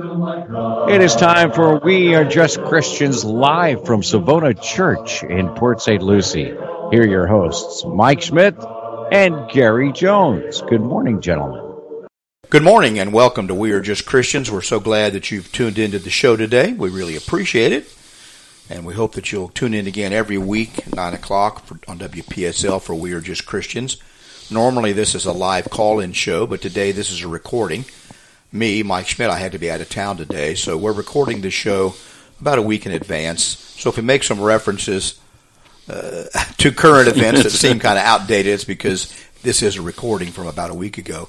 It is time for We Are Just Christians live from Savona Church in Port St. Lucie. Here are your hosts, Mike Schmidt and Gary Jones. Good morning, gentlemen. Good morning and welcome to We Are Just Christians. We're so glad that you've tuned into the show today. We really appreciate it. And we hope that you'll tune in again every week, 9 o'clock on WPSL for We Are Just Christians. Normally this is a live call-in show, but today this is a recording. Me, Mike Schmidt, I had to be out of town today, so we're recording the show about a week in advance. So if we make some references uh, to current events that seem kind of outdated, it's because this is a recording from about a week ago.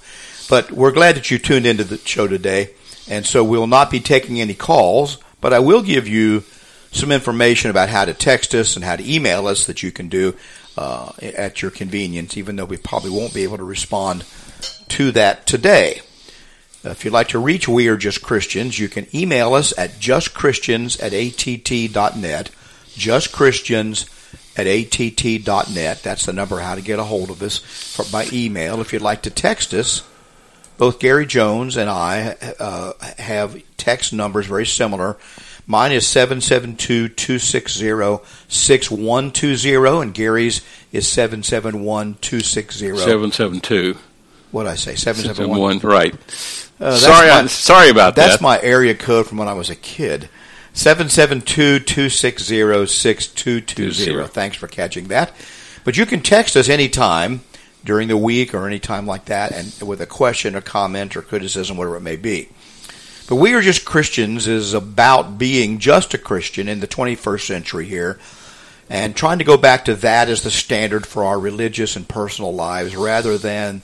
But we're glad that you tuned into the show today, and so we'll not be taking any calls, but I will give you some information about how to text us and how to email us that you can do uh, at your convenience, even though we probably won't be able to respond to that today. If you'd like to reach We Are Just Christians, you can email us at justchristians at att.net. Justchristians at att.net. That's the number how to get a hold of us for, by email. If you'd like to text us, both Gary Jones and I uh, have text numbers very similar. Mine is 772-260-6120 and Gary's is 771-260. 772. What did I say? 771. Right. Uh, sorry, my, I, sorry about that's that. That's my area code from when I was a kid. 772-260-6220. Thanks for catching that. But you can text us anytime during the week or any time like that and with a question a comment or criticism, whatever it may be. But We Are Just Christians is about being just a Christian in the 21st century here and trying to go back to that as the standard for our religious and personal lives rather than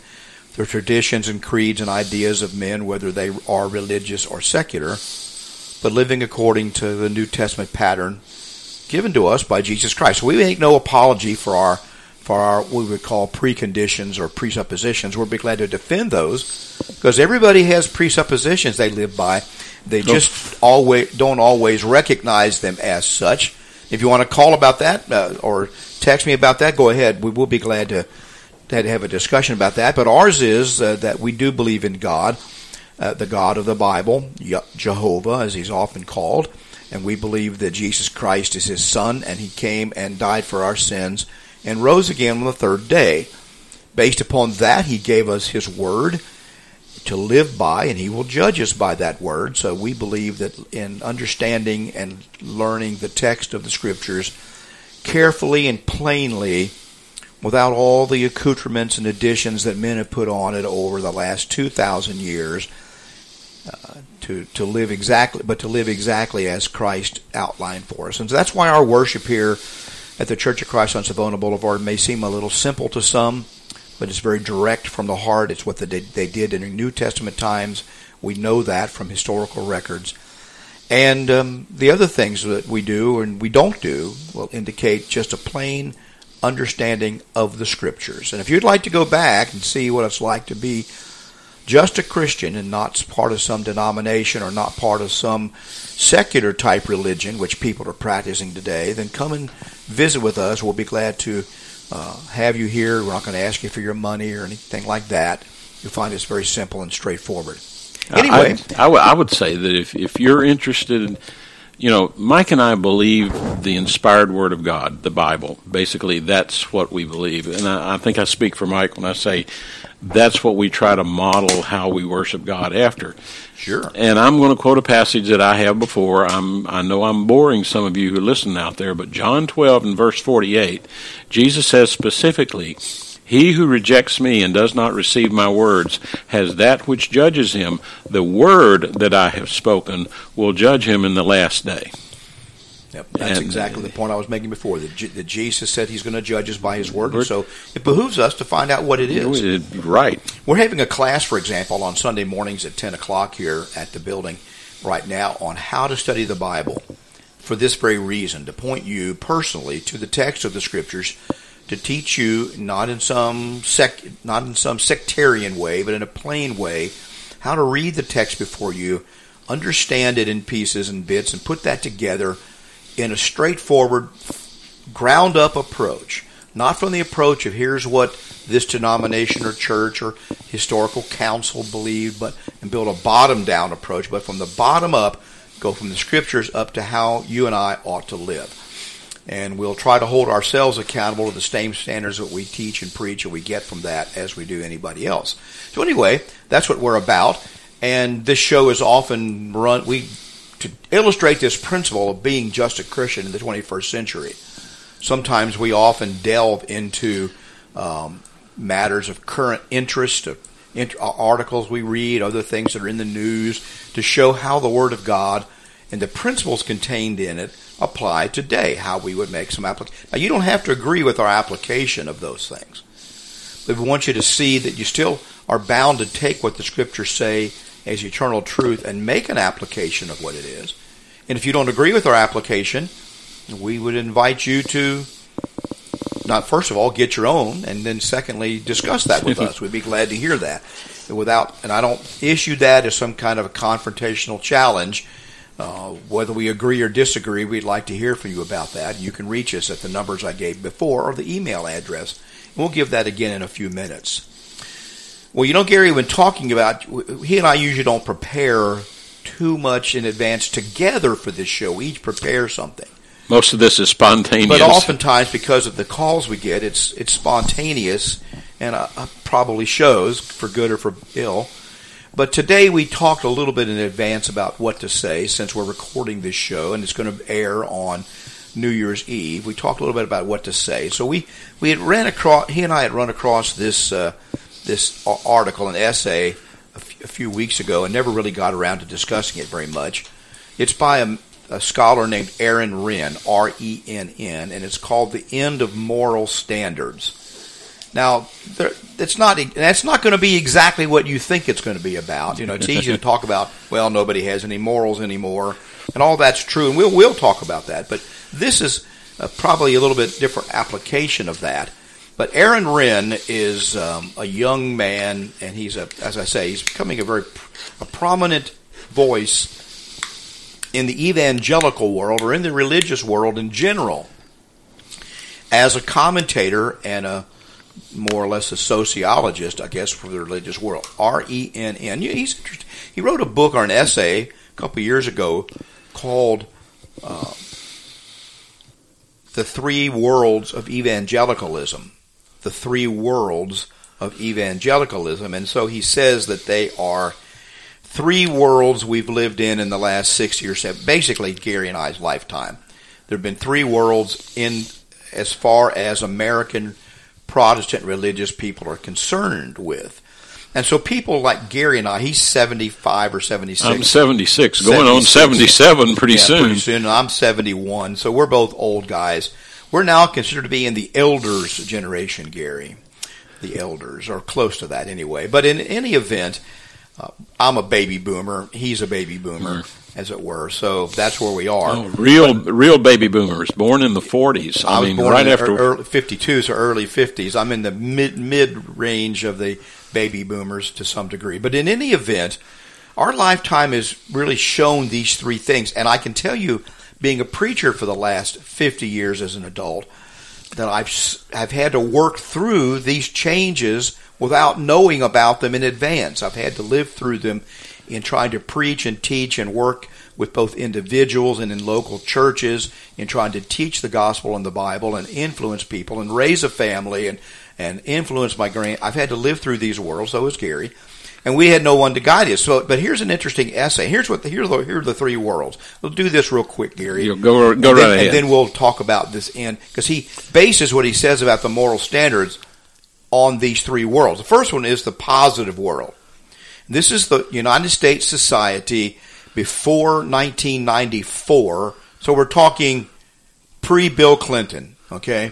the traditions and creeds and ideas of men, whether they are religious or secular, but living according to the New Testament pattern given to us by Jesus Christ. We make no apology for our for our what we would call preconditions or presuppositions. We'll be glad to defend those because everybody has presuppositions they live by. They just always don't always recognize them as such. If you want to call about that uh, or text me about that, go ahead. We will be glad to, to have a discussion about that. But ours is uh, that we do believe in God, uh, the God of the Bible, Jehovah, as he's often called, and we believe that Jesus Christ is his Son, and he came and died for our sins and rose again on the third day. Based upon that, he gave us his word to live by, and he will judge us by that word. So we believe that in understanding and learning the text of the scriptures carefully and plainly, without all the accoutrements and additions that men have put on it over the last 2,000 years, uh, to, to live exactly, but to live exactly as Christ outlined for us. And so that's why our worship here at the Church of Christ on Savona Boulevard may seem a little simple to some, but it's very direct from the heart. It's what they, did in the New Testament times. We know that from historical records. And um, the other things that we do and we don't do will indicate just a plain understanding of the Scriptures. And if you'd like to go back and see what it's like to be just a Christian and not part of some denomination or not part of some secular type religion, which people are practicing today, then come and visit with us. We'll be glad to uh, have you here. We're not going to ask you for your money or anything like that. You'll find it's very simple and straightforward. Anyway, I, I, w- I would say that if, if you're interested in, you know, Mike and I believe the inspired Word of God, the Bible. Basically, that's what we believe. And I, I think I speak for Mike when I say that's what we try to model how we worship God after. Sure. And I'm going to quote a passage that I have before. I'm, I know I'm boring some of you who listen out there, but John 12 and verse 48, Jesus says specifically, he who rejects me and does not receive my words has that which judges him. The word that I have spoken will judge him in the last day. Yep, that's and, exactly the point I was making before. That, G- that Jesus said He's going to judge us by His word, and so it behooves us to find out what it is. Right. We're having a class, for example, on Sunday mornings at ten o'clock here at the building right now on how to study the Bible. For this very reason, to point you personally to the text of the Scriptures, to teach you not in some sec, not in some sectarian way, but in a plain way, how to read the text before you, understand it in pieces and bits, and put that together in a straightforward, ground up approach. not from the approach of here's what this denomination or church or historical council believed, but and build a bottom down approach, but from the bottom up, go from the scriptures up to how you and I ought to live. And we'll try to hold ourselves accountable to the same standards that we teach and preach and we get from that as we do anybody else. So anyway, that's what we're about. And this show is often run, we, to illustrate this principle of being just a Christian in the 21st century, sometimes we often delve into um, matters of current interest, of articles we read, other things that are in the news, to show how the Word of God and the principles contained in it apply today, how we would make some application. Now, you don't have to agree with our application of those things, but we want you to see that you still are bound to take what the Scriptures say as eternal truth and make an application of what it is. And if you don't agree with our application, we would invite you to not first of all get your own, and then secondly discuss that with us. We'd be glad to hear that. Without, and I don't issue that as some kind of a confrontational challenge. Uh, whether we agree or disagree, we'd like to hear from you about that. You can reach us at the numbers I gave before or the email address. And we'll give that again in a few minutes. Well, you know, Gary, when talking about, he and I usually don't prepare too much in advance together for this show. We each prepare something. Most of this is spontaneous. But oftentimes, because of the calls we get, it's it's spontaneous and uh, probably shows for good or for ill. But today we talked a little bit in advance about what to say since we're recording this show and it's going to air on New Year's Eve. We talked a little bit about what to say. So we we had ran across he and I had run across this uh, this article, an essay, a, f- a few weeks ago, and never really got around to discussing it very much. It's by a, a scholar named Aaron Renn, R E N N, and it's called "The End of Moral Standards." Now, there, it's not that's not going to be exactly what you think it's going to be about. You know, it's easy to talk about. Well, nobody has any morals anymore, and all that's true, and we'll we'll talk about that. But this is uh, probably a little bit different application of that. But Aaron Renn is um, a young man, and he's a, as I say, he's becoming a very a prominent voice in the evangelical world or in the religious world in general as a commentator and a more or less a sociologist, I guess, for the religious world. R E N N. He's interesting. he wrote a book or an essay a couple years ago called uh, "The Three Worlds of Evangelicalism." The three worlds of evangelicalism, and so he says that they are three worlds we've lived in in the last six years. Basically, Gary and I's lifetime. There have been three worlds in as far as American Protestant religious people are concerned with. And so people like Gary and I, he's 75 or 76. I'm 76, going 76. on 77 pretty yeah, soon. Pretty soon. And I'm 71. So we're both old guys. We're now considered to be in the elders generation, Gary. The elders, or close to that anyway. But in any event, uh, I'm a baby boomer. He's a baby boomer. Mm as it were. So that's where we are. Oh, real, but, real baby boomers, born in the 40s. I, I mean, right after early, 52, so early 50s. I'm in the mid mid range of the baby boomers to some degree. But in any event, our lifetime has really shown these three things, and I can tell you, being a preacher for the last 50 years as an adult, that I've I've had to work through these changes without knowing about them in advance. I've had to live through them in trying to preach and teach and work with both individuals and in local churches in trying to teach the gospel and the Bible and influence people and raise a family and, and influence my grand. I've had to live through these worlds, so has Gary. And we had no one to guide us. So, but here's an interesting essay. Here's what the, here, are the, here are the three worlds. We'll do this real quick, Gary. You'll go go and right then, ahead. And then we'll talk about this end because he bases what he says about the moral standards on these three worlds. The first one is the positive world. This is the United States society before 1994. So we're talking pre Bill Clinton, okay?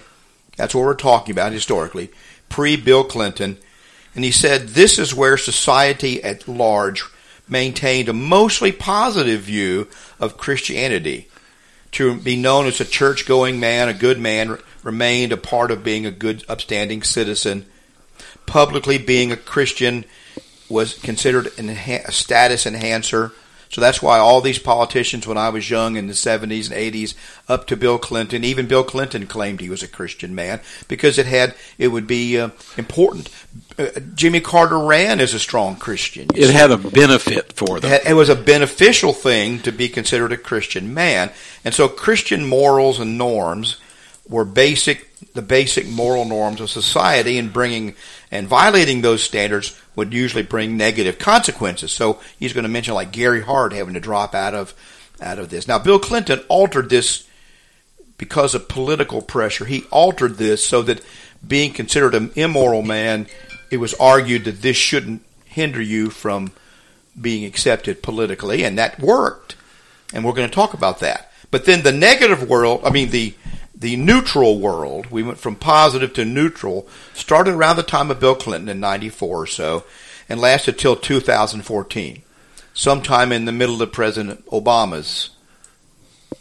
That's what we're talking about historically. Pre Bill Clinton. And he said this is where society at large maintained a mostly positive view of Christianity. To be known as a church going man, a good man, remained a part of being a good, upstanding citizen. Publicly being a Christian was considered a status enhancer. So that's why all these politicians, when I was young in the 70s and 80s, up to Bill Clinton, even Bill Clinton claimed he was a Christian man because it had it would be uh, important. Uh, Jimmy Carter ran as a strong Christian. It see. had a benefit for them. It, it was a beneficial thing to be considered a Christian man, and so Christian morals and norms were basic the basic moral norms of society and bringing and violating those standards would usually bring negative consequences. So he's going to mention like Gary Hart having to drop out of out of this. Now Bill Clinton altered this because of political pressure. He altered this so that being considered an immoral man, it was argued that this shouldn't hinder you from being accepted politically, and that worked. And we're going to talk about that. But then the negative world, I mean the the neutral world, we went from positive to neutral, started around the time of Bill Clinton in 94 or so, and lasted till 2014, sometime in the middle of President Obama's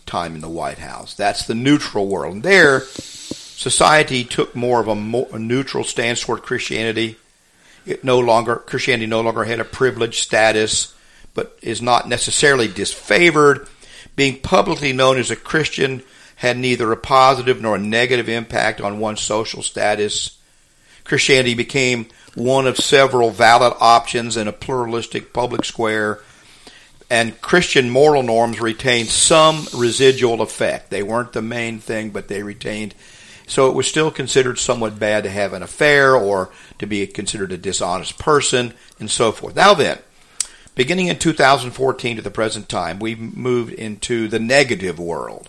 time in the White House. That's the neutral world. And there, society took more of a, more, a neutral stance toward Christianity. It no longer Christianity no longer had a privileged status, but is not necessarily disfavored. Being publicly known as a Christian had neither a positive nor a negative impact on one's social status. Christianity became one of several valid options in a pluralistic public square, and Christian moral norms retained some residual effect. They weren't the main thing, but they retained. So it was still considered somewhat bad to have an affair or to be considered a dishonest person and so forth. Now then, beginning in 2014 to the present time, we've moved into the negative world.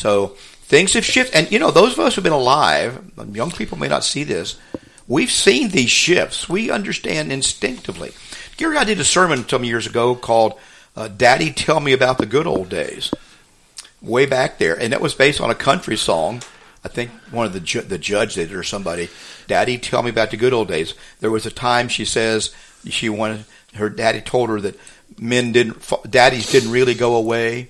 So things have shifted. And, you know, those of us who've been alive, young people may not see this, we've seen these shifts. We understand instinctively. Gary, I did a sermon some years ago called uh, Daddy Tell Me About the Good Old Days, way back there. And that was based on a country song. I think one of the ju- the Judds did it or somebody. Daddy, tell me about the good old days. There was a time she says she wanted her daddy told her that men didn't daddies didn't really go away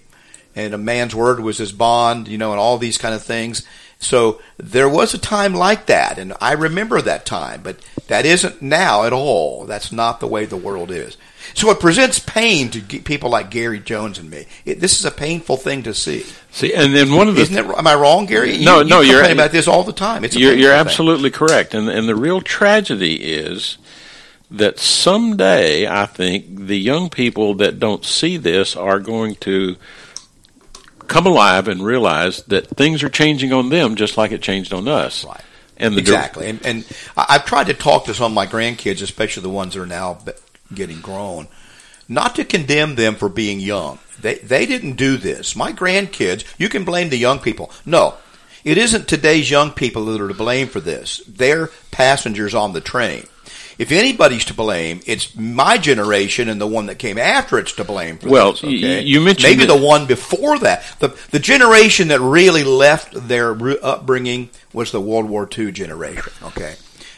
and a man's word was his bond, you know, and all these kind of things. So there was a time like that, and I remember that time, but that isn't now at all. That's not the way the world is. So it presents pain to people like Gary Jones and me. It, this is a painful thing to see. See, and then one of the isn't it? Am I wrong, Gary? You, no, no, you you're about this all the time. It's you're, you're absolutely correct, and and the real tragedy is that someday I think the young people that don't see this are going to come alive and realize that things are changing on them just like it changed on us. Right. And exactly. and, and I've tried to talk to some of my grandkids, especially the ones that are now getting grown, not to condemn them for being young. They they didn't do this. My grandkids, you can blame the young people. No, it isn't today's young people that are to blame for this. They're passengers on the train if anybody's to blame, it's my generation and the one that came after it's to blame for well, this. Okay? you mentioned maybe the one before that. The the generation that really left their upbringing was the World War II generation. Okay.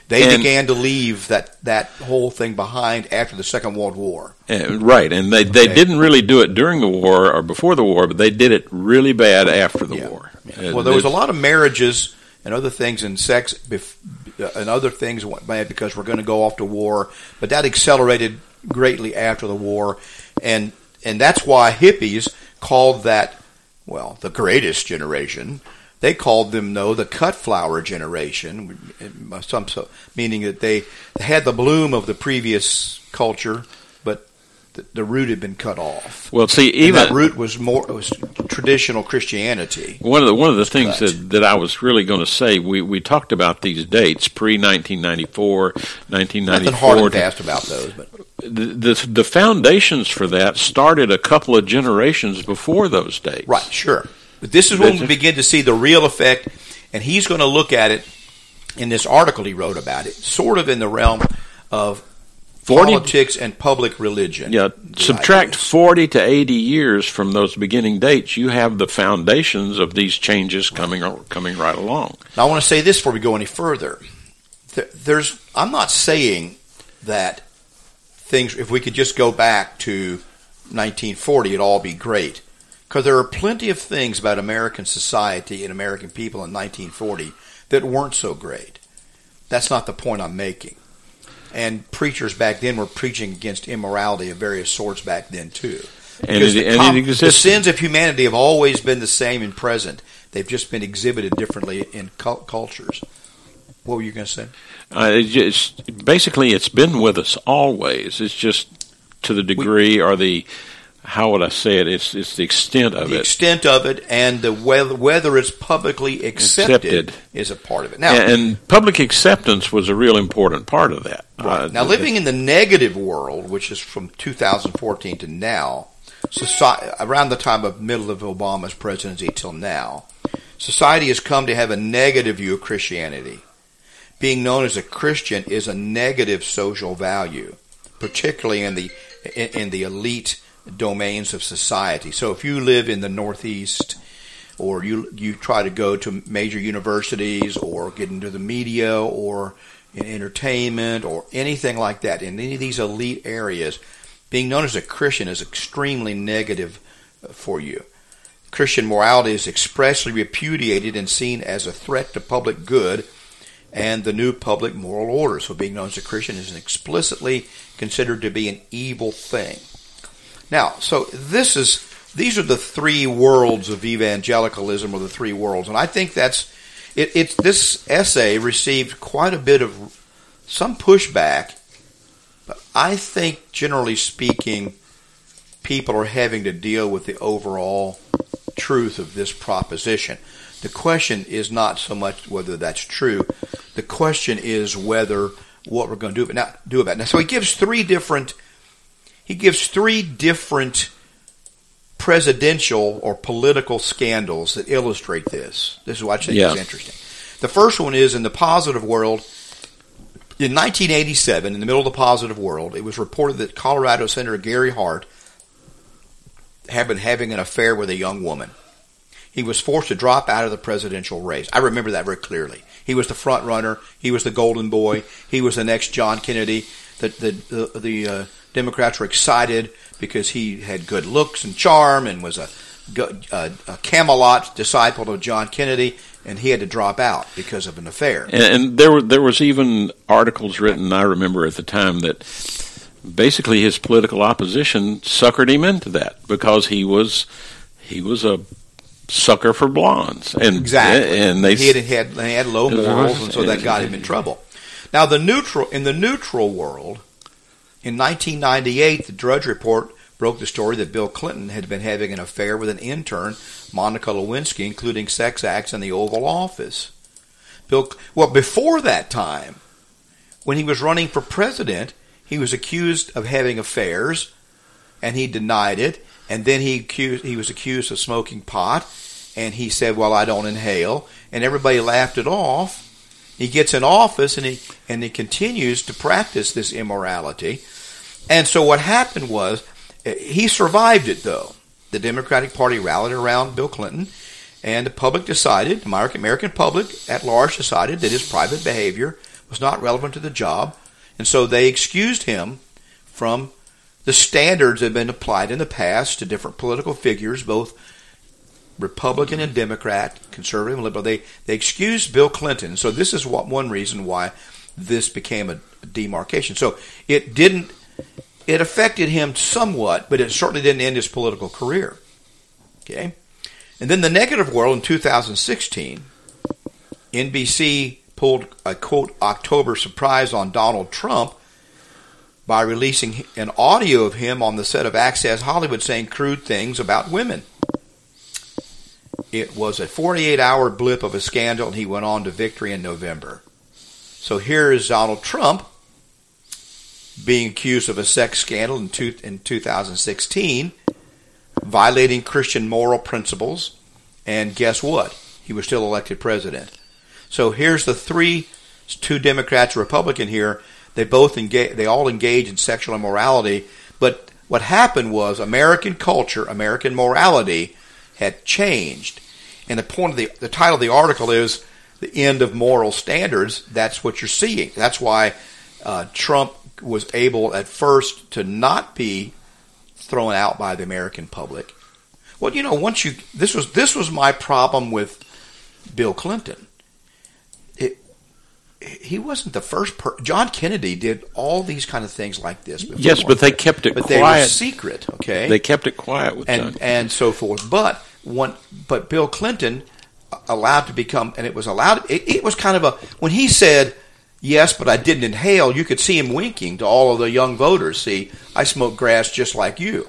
They and, began to leave that, that whole thing behind after the Second World War. And, right, and they, they didn't really do it during the war or before the war, but they did it really bad after the yeah. war. Yeah. Well, there was a lot of marriages and other things in sex bef- Uh, and other things went bad because we're going to go off to war. But that accelerated greatly after the war, and and that's why hippies called that well the greatest generation. They called them though the cut flower generation, some meaning that they had the bloom of the previous culture, the, the root had been cut off. Well, see, even and that root was more was traditional Christianity. One of the one of the things that, that I was really going to say, we, we talked about these dates pre 1994, 1994. Nothing hard and fast about those, but the, the the foundations for that started a couple of generations before those dates. Right, sure. But this is when we begin to see the real effect, and he's going to look at it in this article he wrote about it, sort of in the realm of 40, politics and public religion. Yeah, subtract 40 to 80 years from those beginning dates, you have the foundations of these changes coming coming right along. Now, I want to say this before we go any further. There's, I'm not saying that things, if we could just go back to 1940, it'd all be great. Because there are plenty of things about American society and American people in 1940 that weren't so great. That's not the point I'm making. And preachers back then were preaching against immorality of various sorts back then too. And it, the, and com- the sins of humanity have always been the same and present. They've just been exhibited differently in cul- cultures. What were you going to say? Uh, it just, basically, it's been with us always. It's just to the degree or the how would I say it? It's it's the extent of the it. The extent of it and the whether, whether it's publicly accepted, Accepted. is a part of it. Now, and, and public acceptance was a real important part of that. Uh, now living in the negative world, which is from 2014 to now, society, around the time of middle of Obama's presidency till now, society has come to have a negative view of Christianity. Being known as a Christian is a negative social value, particularly in the in, in the elite domains of society. So if you live in the Northeast, or you you try to go to major universities, or get into the media, or in entertainment, or anything like that, in any of these elite areas, being known as a Christian is extremely negative for you. Christian morality is expressly repudiated and seen as a threat to public good and the new public moral order. So being known as a Christian is explicitly considered to be an evil thing. Now, so this is these are the three worlds of evangelicalism, or the three worlds, and I think that's it. It's this essay received quite a bit of some pushback, but I think generally speaking, people are having to deal with the overall truth of this proposition. The question is not so much whether that's true. The question is whether what we're going to do about now do about it. Now, so he gives three different he gives three different presidential or political scandals that illustrate this. This is what I think Yeah. is interesting. The first one is in the positive world. In 1987, in the middle of the positive world, it was reported that Colorado Senator Gary Hart had been having an affair with a young woman. He was forced to drop out of the presidential race. I remember that very clearly. He was the front runner. He was the golden boy. He was the next John Kennedy. The the the, the uh, Democrats were excited because he had good looks and charm and was a, a, a Camelot disciple of John Kennedy, and he had to drop out because of an affair. And, and there were there was even articles written. I remember at the time that basically his political opposition suckered him into that because he was he was a sucker for blondes and Exactly. and they he had, had they had low morals, and so that got him in trouble. Now the neutral in the neutral world, in 1998, the Drudge Report broke the story that Bill Clinton had been having an affair with an intern, Monica Lewinsky, including sex acts in the Oval Office. Bill, well, before that time, when he was running for president, he was accused of having affairs, and he denied it. And then he accused, he was accused of smoking pot, and he said, "Well, I don't inhale," and everybody laughed it off. He gets in office, and he and he continues to practice this immorality. And so what happened was eh, he survived it, though. The Democratic Party rallied around Bill Clinton, and the public decided, the American, American public at large decided that his private behavior was not relevant to the job, and so they excused him from the standards that have been applied in the past to different political figures, both Republican and Democrat, conservative and liberal. They they excused Bill Clinton. So this is what one reason why this became a demarcation. So it didn't it affected him somewhat, but it certainly didn't end his political career. Okay? And then the negative world in 2016, NBC pulled a quote October surprise on Donald Trump by releasing an audio of him on the set of Access Hollywood saying crude things about women. It was a 48 hour blip of a scandal, and he went on to victory in November. So here is Donald Trump being accused of a sex scandal in, two, in 2016, violating Christian moral principles, and guess what? He was still elected president. So here's the three, two Democrats, Republican here. They both engage, they all engage in sexual immorality. But what happened was American culture, American morality had changed. And the point of the, the title of the article is the end of moral standards. That's what you're seeing. That's why uh, Trump was able at first to not be thrown out by the American public. Well, you know, once you this was this was my problem with Bill Clinton. It, he wasn't the first. Per- John Kennedy did all these kind of things like this. Before. Yes, but they kept it but quiet. they were secret. Okay, They kept it quiet with and and so forth. But one, but Bill Clinton uh, allowed to become, and it was allowed. It, it was kind of a when he said yes, but I didn't inhale. You could see him winking to all of the young voters. See, I smoke grass just like you,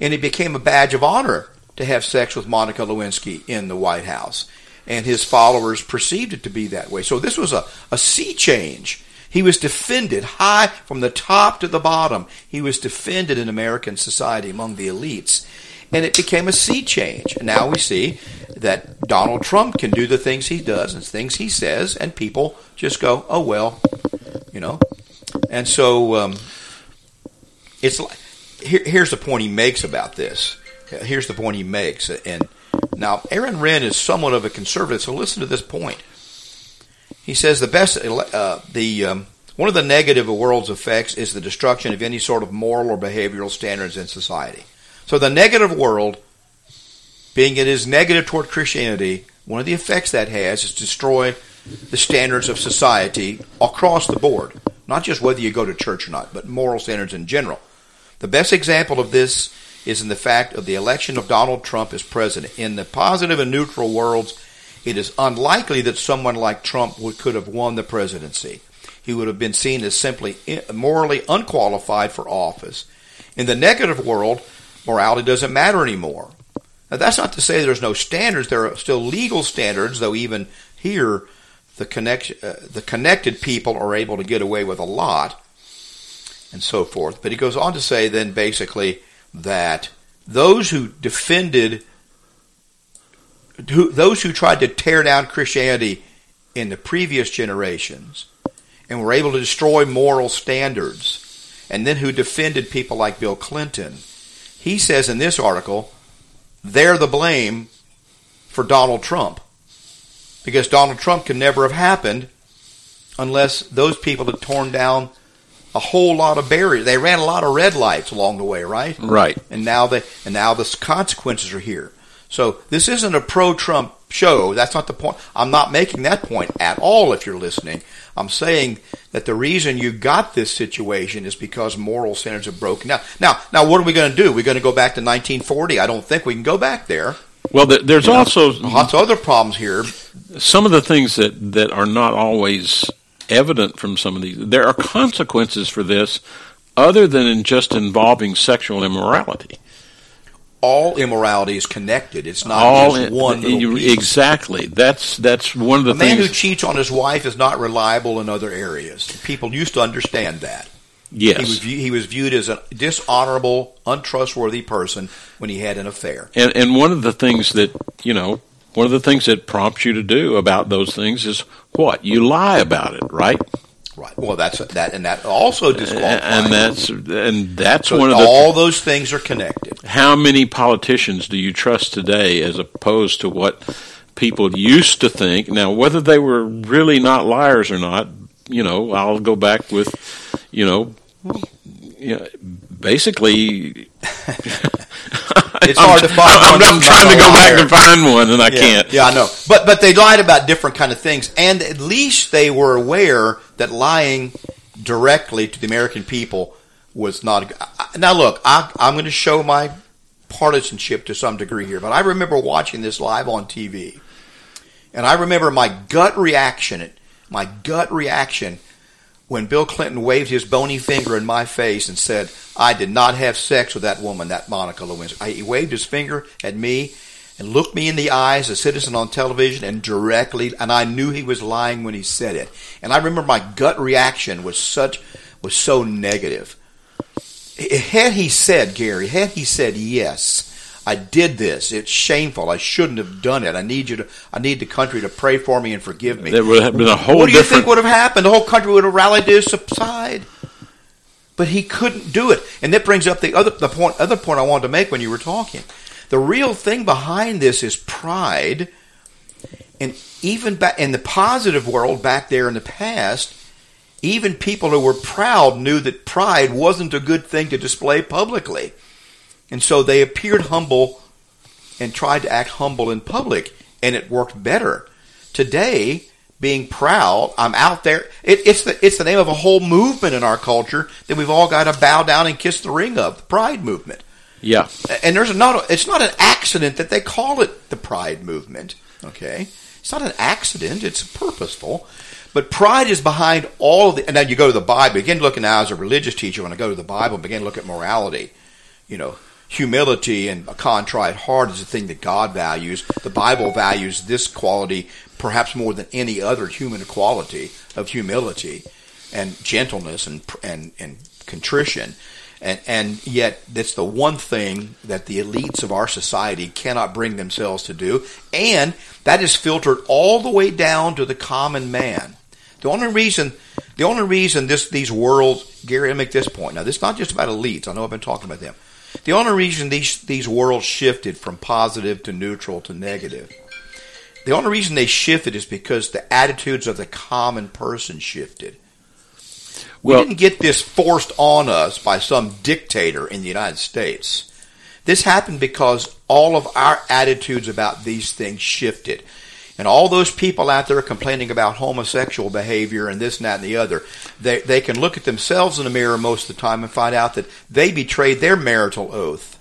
and it became a badge of honor to have sex with Monica Lewinsky in the White House, and his followers perceived it to be that way. So this was a, a sea change. He was defended high from the top to the bottom. He was defended in American society among the elites. And it became a sea change. And now we see that Donald Trump can do the things he does and things he says, and people just go, oh, well, you know. And so um, it's like, here, here's the point he makes about this. Here's the point he makes. And now, Aaron Renn is somewhat of a conservative, so listen to this point. He says the best, uh, the um, one of the negative of world's effects is the destruction of any sort of moral or behavioral standards in society. So the negative world, being it is negative toward Christianity, one of the effects that has is destroy the standards of society across the board, not just whether you go to church or not, but moral standards in general. The best example of this is in the fact of the election of Donald Trump as president. In the positive and neutral worlds, it is unlikely that someone like Trump would, could have won the presidency. He would have been seen as simply eh, morally unqualified for office. In the negative world, morality doesn't matter anymore. Now, that's not to say there's no standards. There are still legal standards, though even here, the, connection, uh, the connected people are able to get away with a lot and so forth. But he goes on to say then basically that those who defended, who, those who tried to tear down Christianity in the previous generations and were able to destroy moral standards, and then who defended people like Bill Clinton, he says in this article, they're the blame for Donald Trump. Because Donald Trump could never have happened unless those people had torn down a whole lot of barriers. They ran a lot of red lights along the way, right? Right. And now they and now the consequences are here. So this isn't a pro-Trump show. That's not the point. I'm not making that point at all. If you're listening, I'm saying that the reason you got this situation is because moral standards have broken down. Now, now, what are we going to do? We're going to go back to 1940? I don't think we can go back there. Well, there's You know, also lots of other problems here. some of the things that, that are not always evident from some of these. There are consequences for this other than in just involving sexual immorality. All immorality is connected. It's not All just one little you- piece. exactly. That's that's one of the things. A man who cheats on his wife is not reliable in other areas. People used to understand that. yes, He was he was viewed as a dishonorable, untrustworthy person when he had an affair. And and one of the things that you know, one of the things that prompts you to do about those things is what you lie about it, right? Right. Well, that's that, and that also disqualifies. And that's and that's so one of the. all those things are connected. how many politicians do you trust today, as opposed to what people used to think? Now, whether they were really not liars or not, you know, I'll go back with, you know. You know, basically, It's hard to find I'm, one I'm that's trying to go back and find one, and I Yeah, can't. Yeah, I know. But but they lied about different kind of things, and at least they were aware that lying directly to the American people was not. a- I- Now look, I, I'm going to show my partisanship to some degree here, but I remember watching this live on TV, and I remember my gut reaction. My gut reaction when Bill Clinton waved his bony finger in my face and said, "I did not have sex with that woman, that Monica Lewinsky." He waved his finger at me and looked me in the eyes, a citizen on television, and directly, and I knew he was lying when he said it. And I remember my gut reaction was such, was so negative. Had he said, Gary, had he said, yes, I did this, it's shameful, I shouldn't have done it, I need you to, I need the country to pray for me and forgive me. There would have been a whole what do you think would have happened? The whole country would have rallied to his side. But he couldn't do it. And that brings up the other the point other point I wanted to make when you were talking. The real thing behind this is pride. And even back in the positive world back there in the past, even people who were proud knew that pride wasn't a good thing to display publicly. And so they appeared humble and tried to act humble in public, and it worked better. Today, being proud. I'm out there. It, it's the it's the name of a whole movement in our culture that we've all got to bow down and kiss the ring of the Pride movement. Yeah, and there's not it's not an accident that they call it the Pride movement. Okay, it's not an accident. It's purposeful. But pride is behind all of the. And then you go to the Bible. Begin looking now as a religious teacher when I go to the Bible and begin to look at morality. You know, humility and a contrite heart is a thing that God values. The Bible values this quality perhaps more than any other human quality of humility and gentleness and and, and contrition. And, and yet, that's the one thing that the elites of our society cannot bring themselves to do. And that is filtered all the way down to the common man. The only reason, the only reason this these worlds, Gary, I make this point. Now, this is not just about elites. I know I've been talking about them. The only reason these these worlds shifted from positive to neutral to negative, the only reason they shifted is because the attitudes of the common person shifted. We well, didn't get this forced on us by some dictator in the United States. This happened because all of our attitudes about these things shifted. And all those people out there complaining about homosexual behavior and this and that and the other, they, they can look at themselves in the mirror most of the time and find out that they betrayed their marital oath.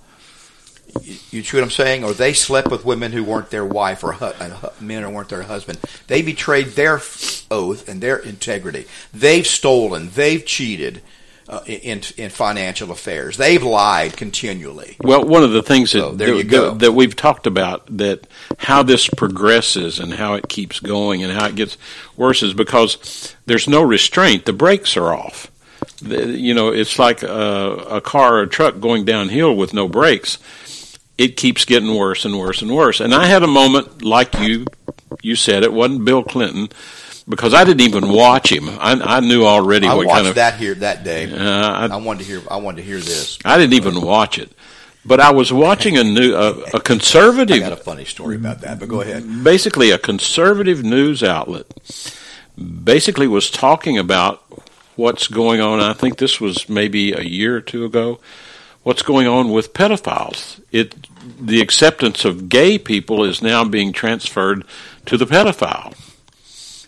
You, you see what I'm saying? Or they slept with women who weren't their wife or hu- uh, men who weren't their husband. They betrayed their oath and their integrity. They've stolen. They've cheated uh, in in financial affairs. They've lied continually. Well, one of the things that, so that, that, that, we've talked about that how this progresses and how it keeps going and how it gets worse is because there's no restraint. The brakes are off. The, you know, it's like a, a car or a truck going downhill with no brakes. It keeps getting worse and worse and worse. And I had a moment like you you said it wasn't Bill Clinton because I didn't even watch him. I, I knew already I what watched kind of that here that day. Uh, I, I, wanted to hear. I wanted to hear this. I didn't even watch it, but I was watching a new a, a conservative. I got a funny story about that, but go ahead. Basically, a conservative news outlet basically was talking about what's going on. I think this was maybe a year or two ago. What's going on with pedophiles? It the acceptance of gay people is now being transferred to the pedophile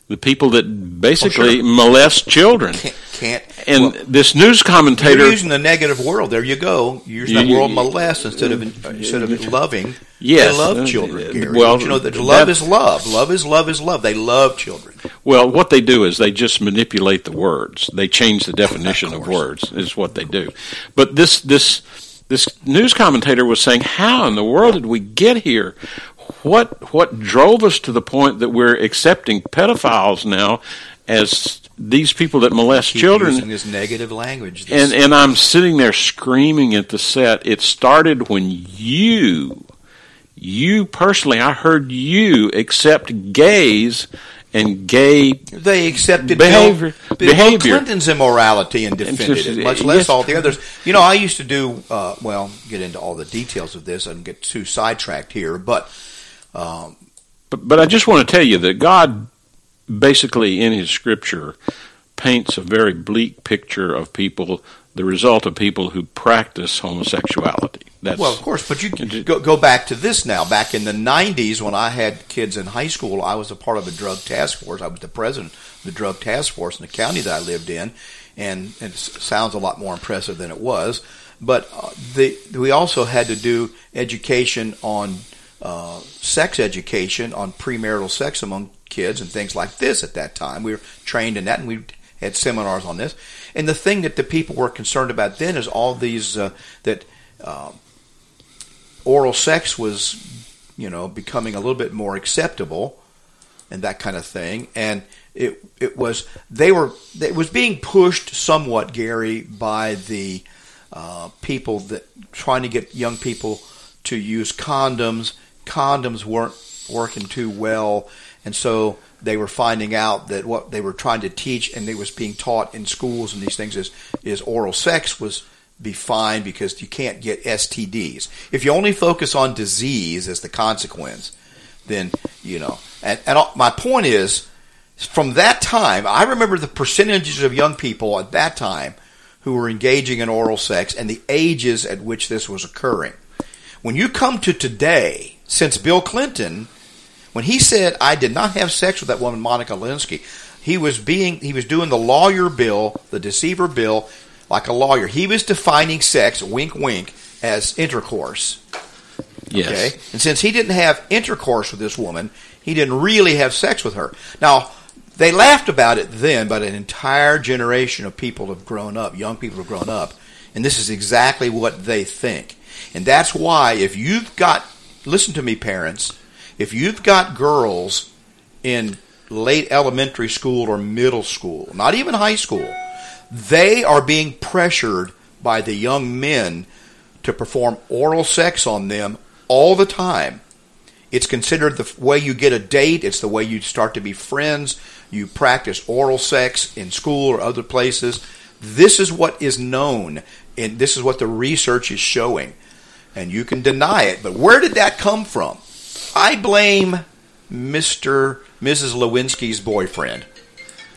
the people that basically oh, sure. molest children. Can't, can't and well, this news commentator you're using the negative world. There you go. You're using that word molest instead of instead of loving. Yes, they love children. Uh, Gary. Well, you know that love is love. Love is love is love. They love children. Well, what they do is they just manipulate the words. They change the definition of, of words. Is what they do. But this this this news commentator was saying, "How in the world did we get here? What what drove us to the point that we're accepting pedophiles now as these people that molest Keep children using this negative language this and and I'm sitting there screaming at the set it started when you you personally I heard you accept gays and gay they accepted behavior, Bill, Bill. Clinton's immorality and defended just, it, much less yes. all the others. You know, I used to do uh, well, get into all the details of this and get too sidetracked here, but um, but, but I just want to tell you that God, basically in His Scripture, paints a very bleak picture of people, the result of people who practice homosexuality. That's, well, of course, but you go, go back to this now. Back in the 90s, when I had kids in high school, I was a part of a drug task force. I was the president of the drug task force in the county that I lived in, and it sounds a lot more impressive than it was. But uh, the, we also had to do education on uh, sex education on premarital sex among kids and things like this at that time. We were trained in that and we had seminars on this. And the thing that the people were concerned about then is all these uh, that uh, oral sex was, you know, becoming a little bit more acceptable and that kind of thing. And it it was they were it was being pushed somewhat, Gary, by the uh, people that trying to get young people to use condoms condoms weren't working too well, and so they were finding out that what they were trying to teach and it was being taught in schools and these things is is oral sex was be fine because you can't get STDs. If you only focus on disease as the consequence, then you know. And, and my point is, from that time, I remember the percentages of young people at that time who were engaging in oral sex and the ages at which this was occurring. When you come to today, since Bill Clinton, When he said, "I did not have sex with that woman, Monica Lewinsky," he was being he was doing the lawyer bill, the deceiver bill, like a lawyer. He was defining sex, wink, wink, as intercourse. Yes. Okay, and since he didn't have intercourse with this woman, he didn't really have sex with her. Now, they laughed about it then, but an entire generation of people have grown up, young people have grown up, and this is exactly what they think. And that's why if you've got, listen to me, parents, if you've got girls in late elementary school or middle school, not even high school, they are being pressured by the young men to perform oral sex on them all the time. It's considered the way you get a date, it's the way you start to be friends. You practice oral sex in school or other places. This is what is known, and this is what the research is showing. And you can deny it, but where did that come from? I blame Mr. Mrs. Lewinsky's boyfriend.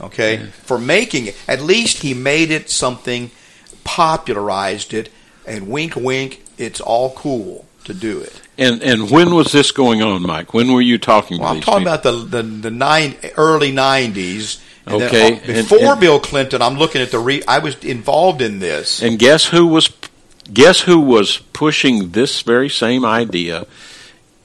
Okay, for making it. At least he made it something, popularized it, and wink, wink. It's all cool to do it. And and when was this going on, Mike? When were you talking? Well, to I'm these talking people? about the the, the nine early '90s. And then, Okay, uh, and- before and- Bill Clinton, I'm looking at the re. I was involved in this. And guess who was guess who was pushing this very same idea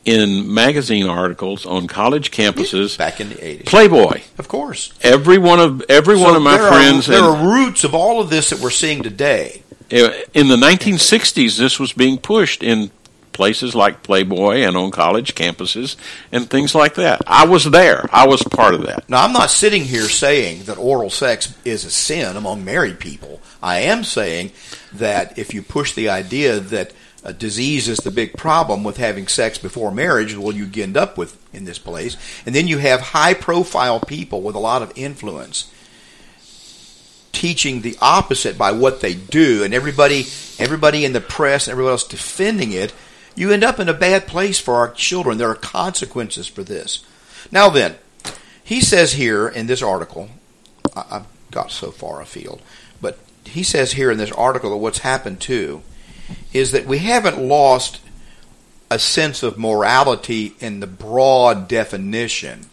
in magazine articles on college campuses? back in the '80s, Playboy. of course. Every one of every one of my there friends Are, there and- are roots of all of this that we're seeing today. in the 1960s this was being pushed in places like Playboy and on college campuses and things like that. I was there. I was part of that. Now, I'm not sitting here saying that oral sex is a sin among married people. I am saying that if you push the idea that a disease is the big problem with having sex before marriage, well, you end up with in this place. And then you have high profile people with a lot of influence teaching the opposite by what they do, and everybody, everybody in the press and everybody else defending it. You end up in a bad place for our children. There are consequences for this. Now then, he says here in this article, I've got so far afield, but he says here in this article that what's happened too is that we haven't lost a sense of morality in the broad definition,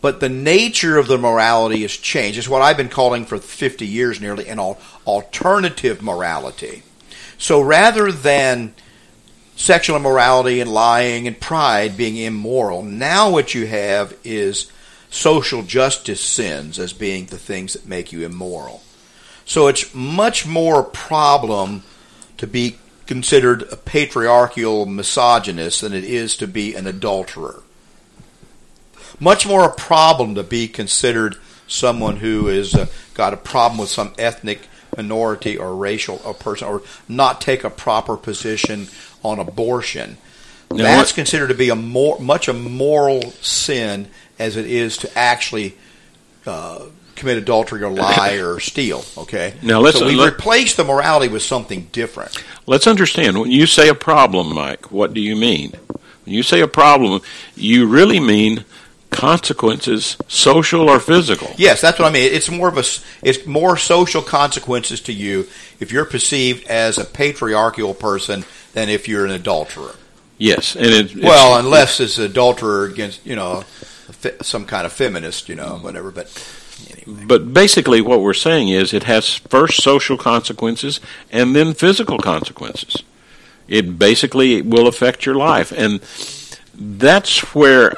but the nature of the morality has changed. It's what I've been calling for 50 years nearly an alternative morality. So rather than sexual immorality and lying and pride being immoral, now what you have is social justice sins as being the things that make you immoral. So it's much more a problem to be considered a patriarchal misogynist than it is to be an adulterer. Much more a problem to be considered someone who has uh, got a problem with some ethnic minority or racial or person or not take a proper position on abortion. Now, That's what- considered to be a more much a moral sin as it is to actually uh, commit adultery or lie or steal. Okay. Now, let's- so we let- replace the morality with something different. Let's understand when you say a problem, Mike, what do you mean? When you say a problem, you really mean consequences, social or physical. Yes, that's what I mean. It's more of a it's more social consequences to you if you're perceived as a patriarchal person than if you're an adulterer. Yes, and it, it's, Well, unless it's an adulterer against you know some kind of feminist, you know, whatever. But anyway. But basically, what we're saying is it has first social consequences and then physical consequences. It basically will affect your life, and that's where,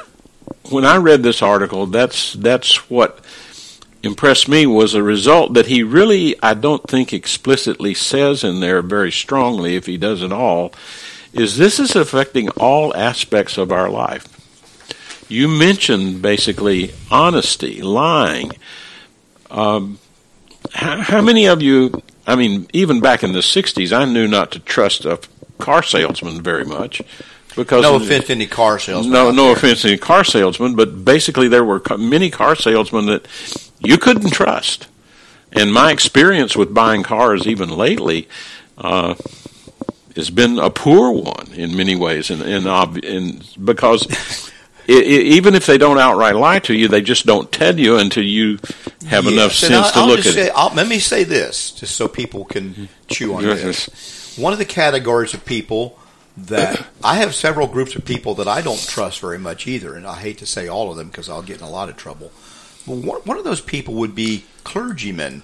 when I read this article, that's that's what impressed me was a result that he really, I don't think, explicitly says in there very strongly, if he does at all, is this is affecting all aspects of our life. You mentioned basically honesty, lying. Um, how, how many of you? I mean, even back in the '60s, I knew not to trust a car salesman very much because no offense to any car salesman. no, no there. offense to any car salesman, but basically there were many car salesmen that you couldn't trust. And my experience with buying cars, even lately, uh, has been a poor one in many ways, and in, ob- in, because i i even if they don't outright lie to you, they just don't tell you until you have enough Yes, and sense I'll- to I'll look at say, it. I'll, let me say this, just so people can chew on this. One of the categories of people that I have several groups of people that I don't trust very much either, and I hate to say all of them because I'll get in a lot of trouble. Well, one of those people would be clergymen.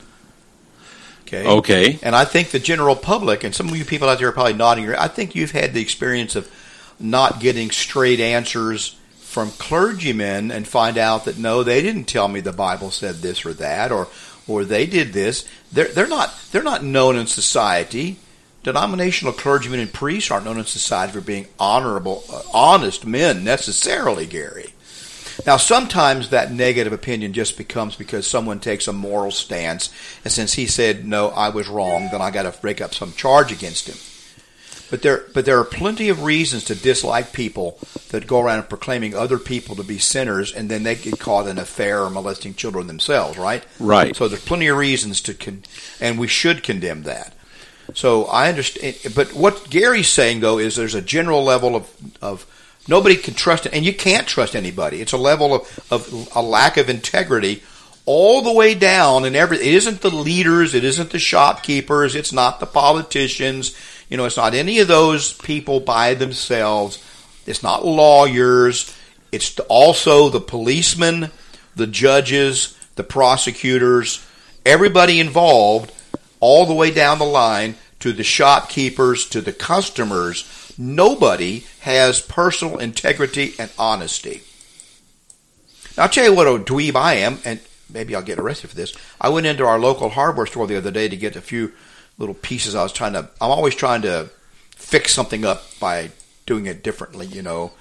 Okay. Okay. And I think the general public, and some of you people out there are probably nodding. Your I think you've had the experience of not getting straight answers from clergymen and find out that no, they didn't tell me the Bible said this or that, or or they did this. They're they're not they're not known in society. Denominational clergymen and priests aren't known in society for being honorable, honest men necessarily, Gary. Now, sometimes that negative opinion just becomes because someone takes a moral stance, and since he said, no, I was wrong, then I got to break up some charge against him. But there, but there are plenty of reasons to dislike people that go around proclaiming other people to be sinners, and then they get caught in an affair or molesting children themselves, right? Right. So there's plenty of reasons to, con- and we should condemn that. So I understand, eh, but what Gary's saying though is there's a general level of of nobody can trust it, and you can't trust anybody. It's a level of, of a lack of integrity all the way down, and every it isn't the leaders, it isn't the shopkeepers, it's not the politicians, you know, it's not any of those people by themselves. It's not lawyers. It's also the policemen, the judges, the prosecutors, everybody involved, all the way down the line to the shopkeepers, to the customers. Nobody has personal integrity and honesty. Now, I'll tell you what a dweeb I am, and maybe I'll get arrested for this. I went into our local hardware store the other day to get a few little pieces I was trying to. I'm always trying to fix something up by doing it differently, you know,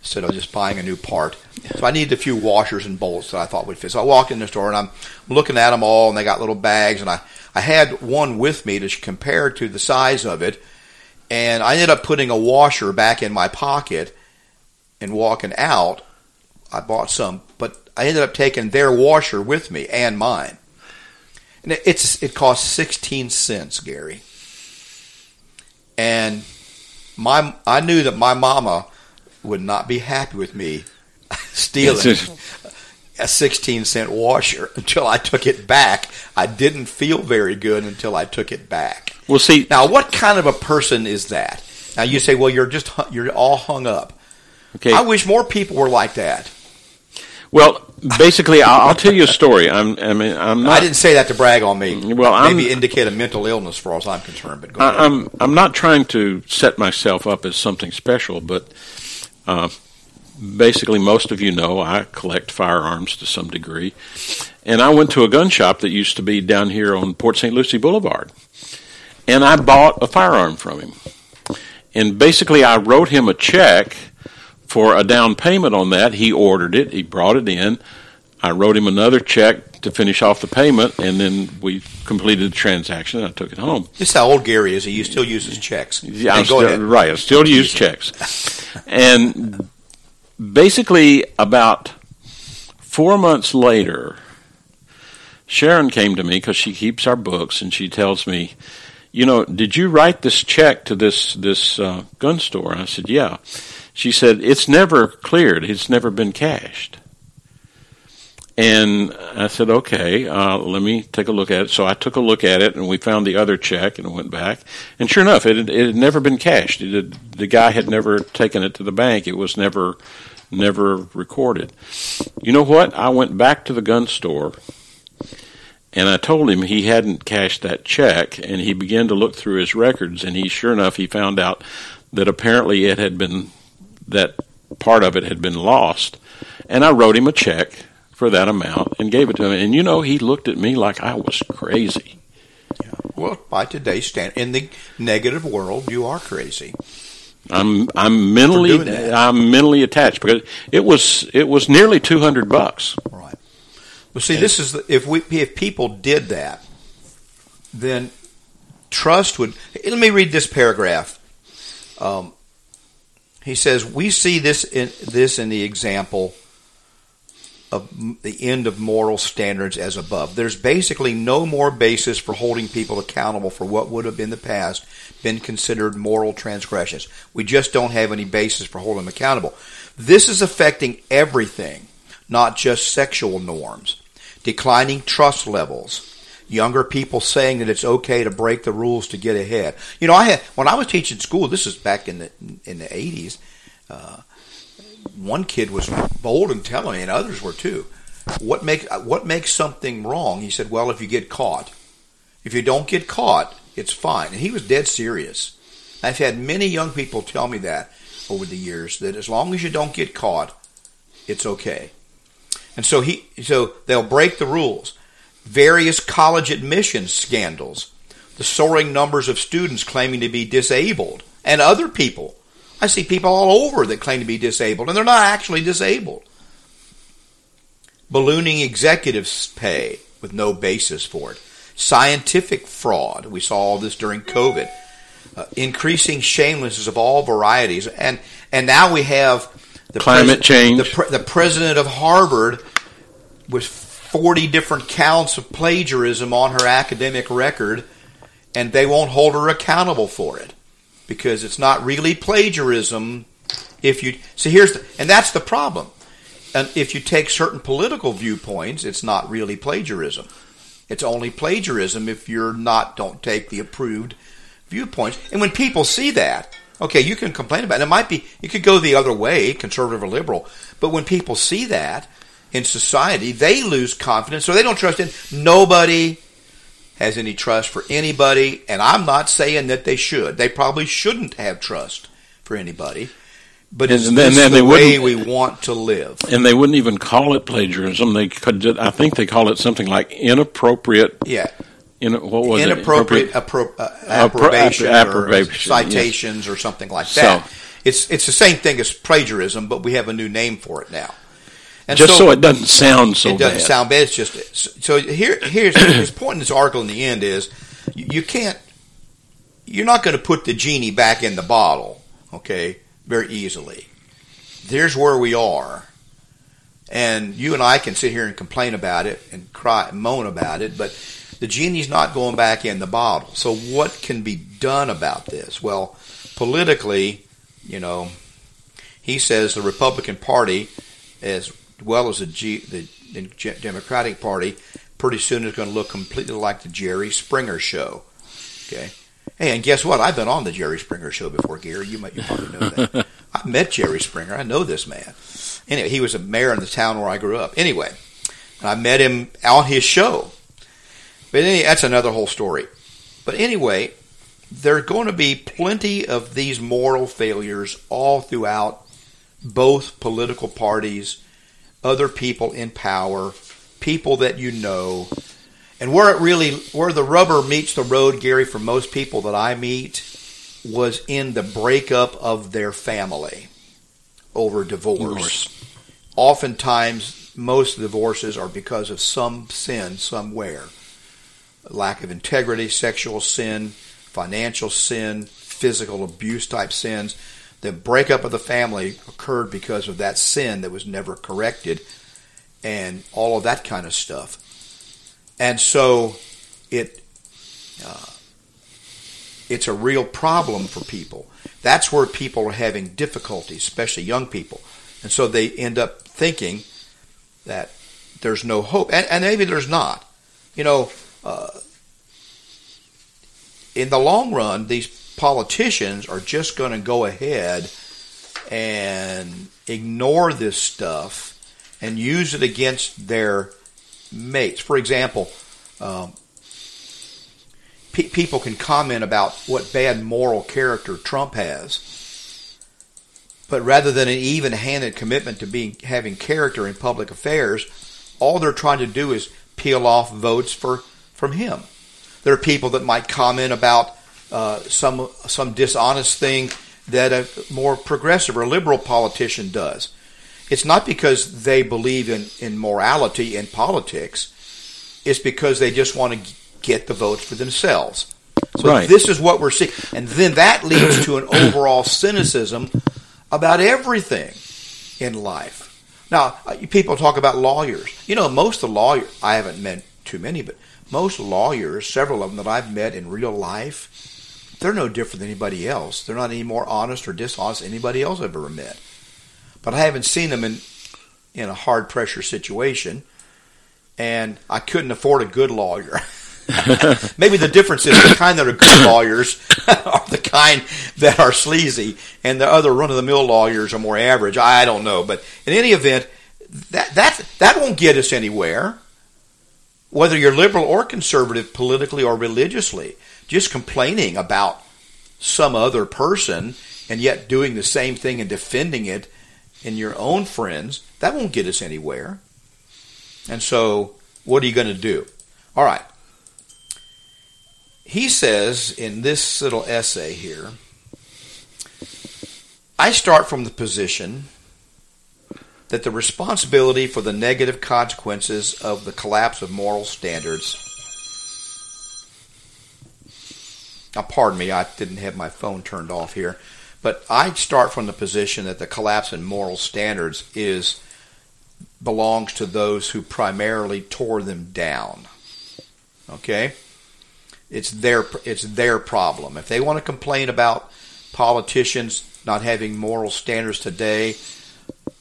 instead of just buying a new part. So I needed a few washers and bolts that I thought would fit. So I walked in the store and I'm looking at them all, and they got little bags, and I I had one with me to compare to the size of it, and I ended up putting a washer back in my pocket and walking out. I bought some, but I ended up taking their washer with me and mine. And it's it cost sixteen cents, Gary. And my I knew that my mama would not be happy with me stealing a 16 cent washer until I took it back. I didn't feel very good until I took it back. Well, see, now what kind of a person is that? Now you say, well, you're just you're all hung up. Okay. I wish more people were like that. Well, basically, I'll, I'll tell you a story. I'm, I mean, I'm not. I didn't say that to brag on me. Well, I'm- maybe indicate a mental illness, for all I'm concerned. But go I, ahead. I'm I'm not trying to set myself up as something special, but uh, basically, most of you know I collect firearms to some degree, and I went to a gun shop that used to be down here on Port St. Lucie Boulevard, and I bought a firearm from him, and basically, I wrote him a check for a down payment on that. He ordered it, he brought it in. I wrote him another check to finish off the payment, and then we completed the transaction. And I took it home. this is how old Gary is. He still uses checks. Yeah, Hey, still, ahead. right. I still use checks, and basically about four months later, Sharon came to me because she keeps our books, and she tells me, "You know, did you write this check to this this uh, gun store?" And I said, "Yeah." She said, "It's never cleared. It's never been cashed." And I said, okay, uh, let me take a look at it. So I took a look at it, and we found the other check, and went back. And sure enough, it had, it had never been cashed. Had, the guy had never taken it to the bank. It was never, never recorded. You know what? I went back to the gun store, and I told him he hadn't cashed that check, and he began to look through his records, and he sure enough he found out that apparently it had been that part of it had been lost. And I wrote him a check for that amount and gave it to him. And you know, he looked at me like I was crazy. Well, by today's standard, in the negative world, you are crazy. I'm I'm mentally. I'm mentally attached because it was it was nearly two hundred bucks. Right. Well, see, this is the, if we if people did that, then trust would. Let me read this paragraph. Um, he says, "We see this in this in the example of the end of moral standards as above. There's basically no more basis for holding people accountable for what would have in the past been considered moral transgressions. We just don't have any basis for holding them accountable. This is affecting everything, not just sexual norms, declining trust levels, younger people saying that it's okay to break the rules to get ahead. You know, I had when I was teaching school. This is back in the in the eighties. Uh, one kid was bold in telling me, and others were too. What make what makes something wrong? He said, "Well, if you get caught. If you don't get caught, it's fine." And he was dead serious. I've had many young people tell me that over the years that as long as you don't get caught, it's okay. And so he so they'll break the rules. Various college admissions scandals, the soaring numbers of students claiming to be disabled, and other people. I see people all over that claim to be disabled, and they're not actually disabled. Ballooning executives' pay with no basis for it. Scientific fraud. We saw all this during COVID. Uh, increasing shamelessness of all varieties, and and now we have the climate pres- change. The, pre- the president of Harvard with 40 different counts of plagiarism on her academic record, and they won't hold her accountable for it because it's not really plagiarism. If you see, here's the, and that's the problem. And if you take certain political viewpoints, it's not really plagiarism. It's only plagiarism if you're not don't take the approved viewpoints. And when people see that, okay, you can complain about it. It might be you could go the other way, conservative or liberal. But when people see that in society, they lose confidence, so they don't trust in nobody has any trust for anybody, and I'm not saying that they should. They probably shouldn't have trust for anybody. But it's and then, then the way we want to live. And they wouldn't even call it plagiarism. They could, I think they call it something like inappropriate. Yeah. In, what was inappropriate it? Appro- uh, approbation, approbation, or citations yes. or something like that. So, it's it's the same thing as plagiarism, but we have a new name for it now. And just so, so, it doesn't sound so bad. it doesn't bad. sound bad. It's just so here. Here's his point in this article in the end is you, you can't. You're not going to put the genie back in the bottle, okay, very easily. There's where we are, and you and I can sit here and complain about it and cry and moan about it, but the genie's not going back in the bottle. So what can be done about this? Well, politically, you know, he says the Republican Party is well as the, G, the, the Democratic Party, pretty soon is going to look completely like the Jerry Springer Show. Okay. Hey, and guess what? I've been on the Jerry Springer Show before, Gary. You might you probably know that. I met Jerry Springer. I know this man. Anyway, he was a mayor in the town where I grew up. Anyway, I met him on his show. But anyway, that's another whole story. But anyway, there are going to be plenty of these moral failures all throughout both political parties other people in power, people that you know. And where it really, where the rubber meets the road, Gary, for most people that I meet, was in the breakup of their family over divorce. divorce. Oftentimes, most divorces are because of some sin somewhere lack of integrity, sexual sin, financial sin, physical abuse type sins. The breakup of the family occurred because of that sin that was never corrected and all of that kind of stuff. And so it uh, it's a real problem for people. That's where people are having difficulties, especially young people. And so they end up thinking that there's no hope. And, and maybe there's not. You know, uh, in the long run, these politicians are just going to go ahead and ignore this stuff and use it against their mates. For example, um, pe- people can comment about what bad moral character Trump has, but rather than an even-handed commitment to being having character in public affairs, all they're trying to do is peel off votes for from him. There are people that might comment about uh, some some dishonest thing that a more progressive or liberal politician does. It's not because they believe in, in morality in politics. It's because they just want to get the votes for themselves. So right. this is what we're seeing. And then that leads to an overall cynicism about everything in life. Now, uh, people talk about lawyers. You know, most of the lawyers, I haven't met too many, but most lawyers, several of them that I've met in real life, they're no different than anybody else. They're not any more honest or dishonest than anybody else I've ever met. But I haven't seen them in in a hard pressure situation, and I couldn't afford a good lawyer. Maybe the difference is the kind that are good lawyers are the kind that are sleazy, and the other run of the mill lawyers are more average. I don't know, but in any event, that that that won't get us anywhere. Whether you're liberal or conservative, politically or religiously, just complaining about some other person and yet doing the same thing and defending it in your own friends, that won't get us anywhere. And so, what are you going to do? All right. He says in this little essay here, I start from the position that the responsibility for the negative consequences of the collapse of moral standards. Now, pardon me, I didn't have my phone turned off here, but I start from the position that the collapse in moral standards is belongs to those who primarily tore them down. Okay? It's their it's their problem. If they want to complain about politicians not having moral standards today,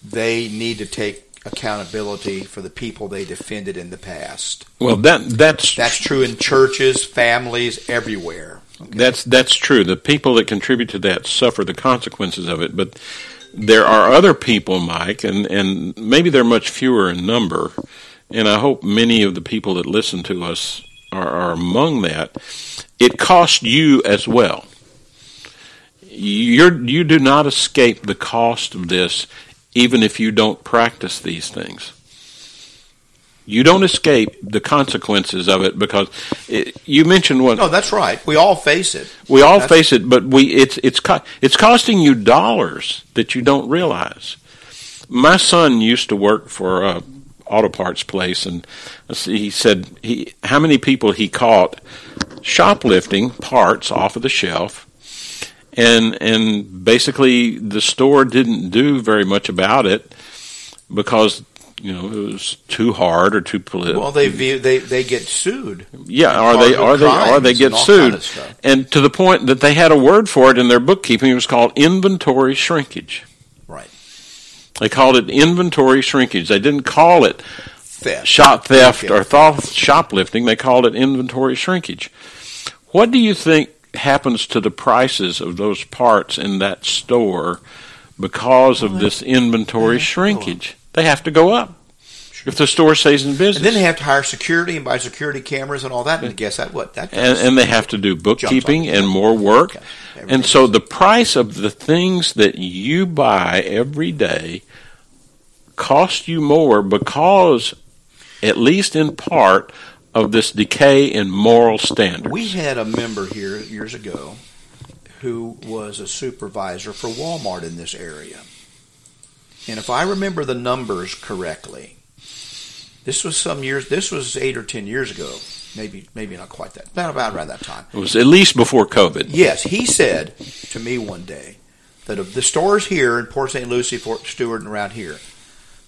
they need to take accountability for the people they defended in the past. Well, that that's that's true in churches, families, everywhere. Okay? That's that's true. The people that contribute to that suffer the consequences of it, but there are other people, Mike, and, and maybe they're much fewer in number, and I hope many of the people that listen to us are, are among that. It costs you as well. You're, you do not escape the cost of this even if you don't practice these things. You don't escape the consequences of it because it, you mentioned what. No, that's right. We all face it. We all that's, face it, but we it's it's it's costing you dollars that you don't realize. My son used to work for a auto parts place, and he said he how many people he caught shoplifting parts off of the shelf, and and basically the store didn't do very much about it because you know it was too hard or too political. Well, they view, they they get sued. Yeah, or they or they or they get sued, kind of and to the point that they had a word for it in their bookkeeping. It was called inventory shrinkage. Right. They called it inventory shrinkage. They didn't call it theft, shop theft, okay. or theft shoplifting. They called it inventory shrinkage. What do you think happens to the prices of those parts in that store because of this inventory shrinkage? They have to go up if the store stays in business. And then they have to hire security and buy security cameras and all that. And guess that what that and, and, they have to do bookkeeping and more work. Okay. And so the price of the things that you buy every day cost you more because, at least in part, of this decay in moral standards. We had a member here years ago who was a supervisor for Walmart in this area. And if I remember the numbers correctly, this was some years. This was eight or ten years ago. Maybe, maybe not quite that. About about around that time. It was at least before COVID. Yes, he said to me one day that of the stores here in Port St. Lucie, Fort Stewart, and around here,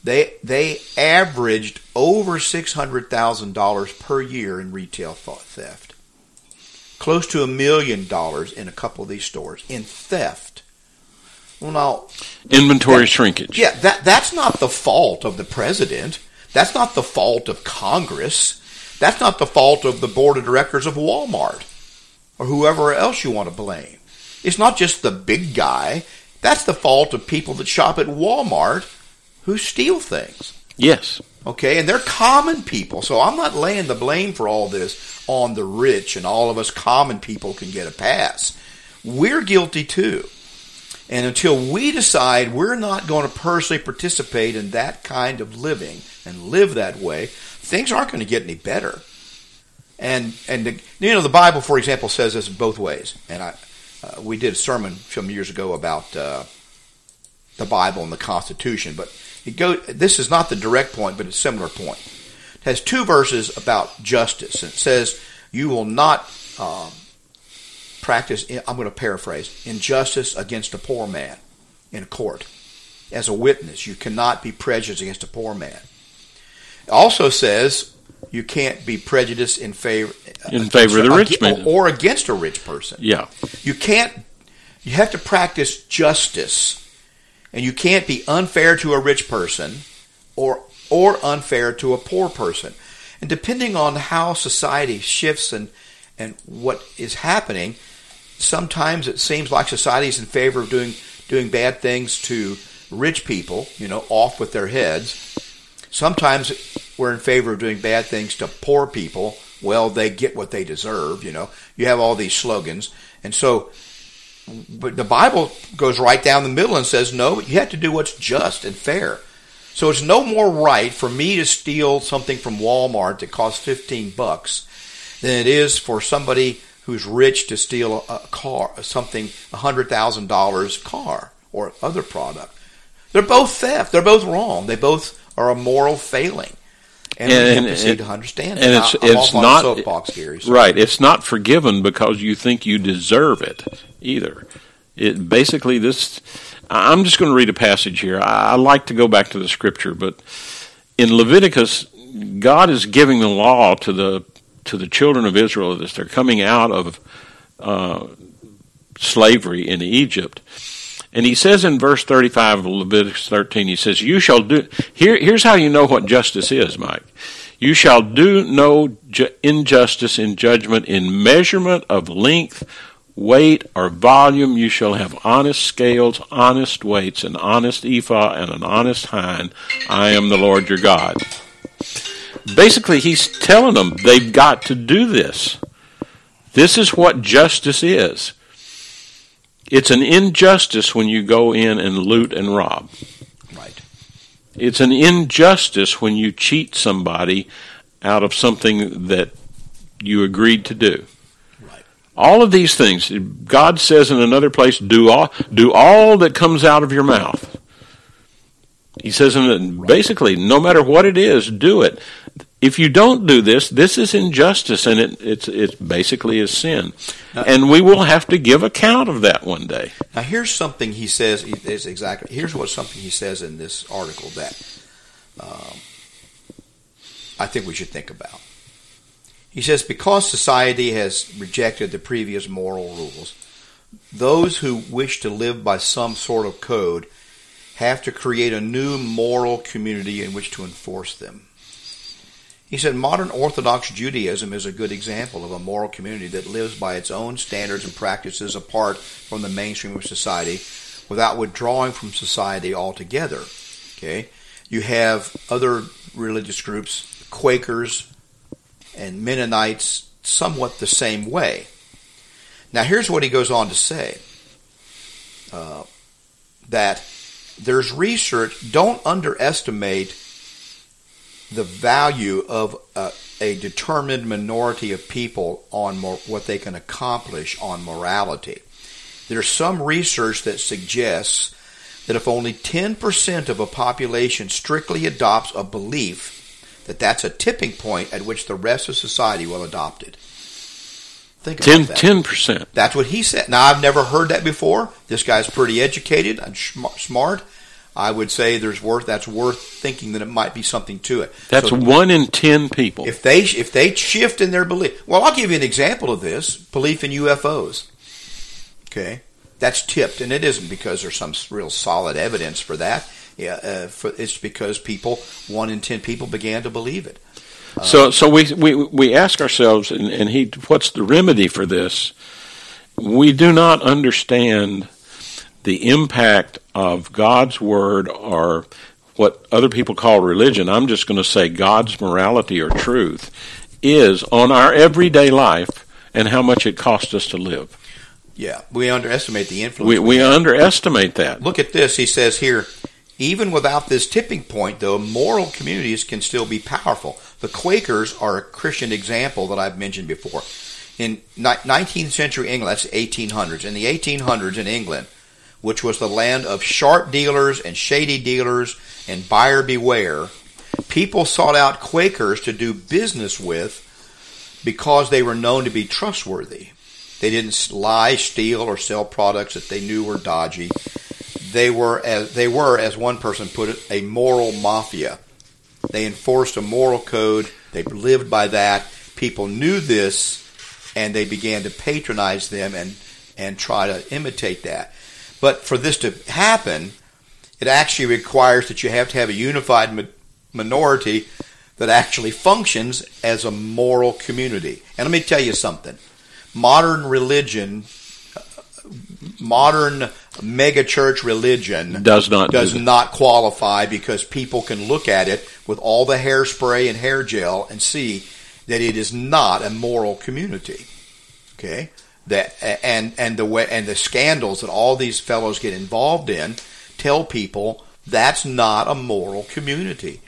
they they averaged over six hundred thousand dollars per year in retail theft. Close to a million dollars in a couple of these stores in theft. Well, now inventory that, shrinkage. Yeah, that that's not the fault of the president. That's not the fault of Congress. That's not the fault of the board of directors of Walmart or whoever else you want to blame. It's not just the big guy. That's the fault of people that shop at Walmart who steal things. Yes. Okay, and they're common people. So I'm not laying the blame for all this on the rich and all of us common people can get a pass. We're guilty too. And until we decide we're not going to personally participate in that kind of living and live that way, things aren't going to get any better. And and the, you know the Bible, for example, says this both ways. And I uh, we did a sermon some years ago about uh, the Bible and the Constitution, but it go. This is not the direct point, but a similar point. It has two verses about justice, and it says, "You will not." Um, practice, I'm going to paraphrase, injustice against a poor man in court. As a witness, you cannot be prejudiced against a poor man. It also says you can't be prejudiced in favor in favor of the rich man or against a rich person. Yeah, you can't. You have to practice justice, and you can't be unfair to a rich person or or unfair to a poor person. And depending on how society shifts and, and what is happening, sometimes it seems like society is in favor of doing, doing bad things to rich people, you know, off with their heads. Sometimes we're in favor of doing bad things to poor people. Well, they get what they deserve, you know. You have all these slogans. And so, but the Bible goes right down the middle and says, no, you have to do what's just and fair. So it's no more right for me to steal something from Walmart that costs 15 bucks than it is for somebody who's rich to steal a car, something a $100,000 car or other product. They're both theft. They're both wrong. They both are a moral failing. And, and, we have to, understand and it's, it's not soapbox here, so. right. It's not forgiven because you think you deserve it either. It basically this. I'm just going to read a passage here. I, I like to go back to the scripture, but in Leviticus, God is giving the law to the to the children of Israel as they're coming out of uh, slavery in Egypt. And he says in verse 35 of Leviticus 13, he says, You shall do, here, here's how you know what justice is, Mike. You shall do no ju- injustice in judgment in measurement of length, weight, or volume. You shall have honest scales, honest weights, an honest ephah, and an honest hin. I am the Lord your God. Basically, he's telling them they've got to do this. This is what justice is. It's an injustice when you go in and loot and rob. Right. It's an injustice when you cheat somebody out of something that you agreed to do. Right. All of these things, God says in another place, do all, do all that comes out of your mouth. He says, in, basically, no matter what it is, do it if you don't do this, this is injustice, and it, it's it's basically a sin, now, and we will have to give account of that one day. Now, here's something he says. Is exactly here's what something he says in this article that um, I think we should think about. He says because society has rejected the previous moral rules, those who wish to live by some sort of code have to create a new moral community in which to enforce them. He said modern Orthodox Judaism is a good example of a moral community that lives by its own standards and practices apart from the mainstream of society without withdrawing from society altogether. Okay? You have other religious groups, Quakers and Mennonites, somewhat the same way. Now, here's what he goes on to say uh, that there's research, don't underestimate the value of a, a determined minority of people on what they can accomplish on morality. There's some research that suggests that if only 10% of a population strictly adopts a belief, that that's a tipping point at which the rest of society will adopt it. Think 10, that. 10%. That's what he said. Now, I've never heard that before. This guy's pretty educated and smart. I would say there's worth that's worth thinking that it might be something to it. That's so, one in ten people. If they if they shift in their belief, well, I'll give you an example of this: belief in UFOs. Okay, that's tipped, and it isn't because there's some real solid evidence for that. Yeah, uh, for, it's because people, one in ten people, began to believe it. So, so we we we ask ourselves, and, and he, what's the remedy for this? We do not understand the impact of God's word or what other people call religion, I'm just going to say God's morality or truth, is on our everyday life and how much it costs us to live. Yeah, we underestimate the influence. We, we underestimate that. Look at this. He says here, even without this tipping point, though, moral communities can still be powerful. The Quakers are a Christian example that I've mentioned before. In 19th century England, that's 1800s. In the 1800s in England, which was the land of sharp dealers and shady dealers and buyer beware, people sought out Quakers to do business with because they were known to be trustworthy. They didn't lie, steal, or sell products that they knew were dodgy. They were, as they were, as one person put it, a moral mafia. They enforced a moral code. They lived by that. People knew this, and they began to patronize them and and try to imitate that. But for this to happen, it actually requires that you have to have a unified minority that actually functions as a moral community. And let me tell you something. Modern religion uh, modern megachurch religion does not does do not qualify because people can look at it with all the hairspray and hair gel and see that it is not a moral community. Okay, that and and the way and the scandals that all these fellows get involved in tell people that's not a moral community.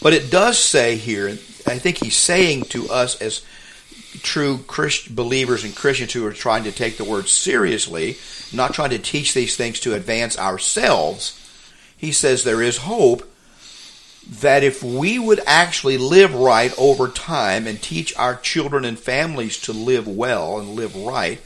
But it does say here, I think he's saying to us as true Christ believers and Christians who are trying to take the word seriously, not trying to teach these things to advance ourselves, he says there is hope that if we would actually live right over time and teach our children and families to live well and live right,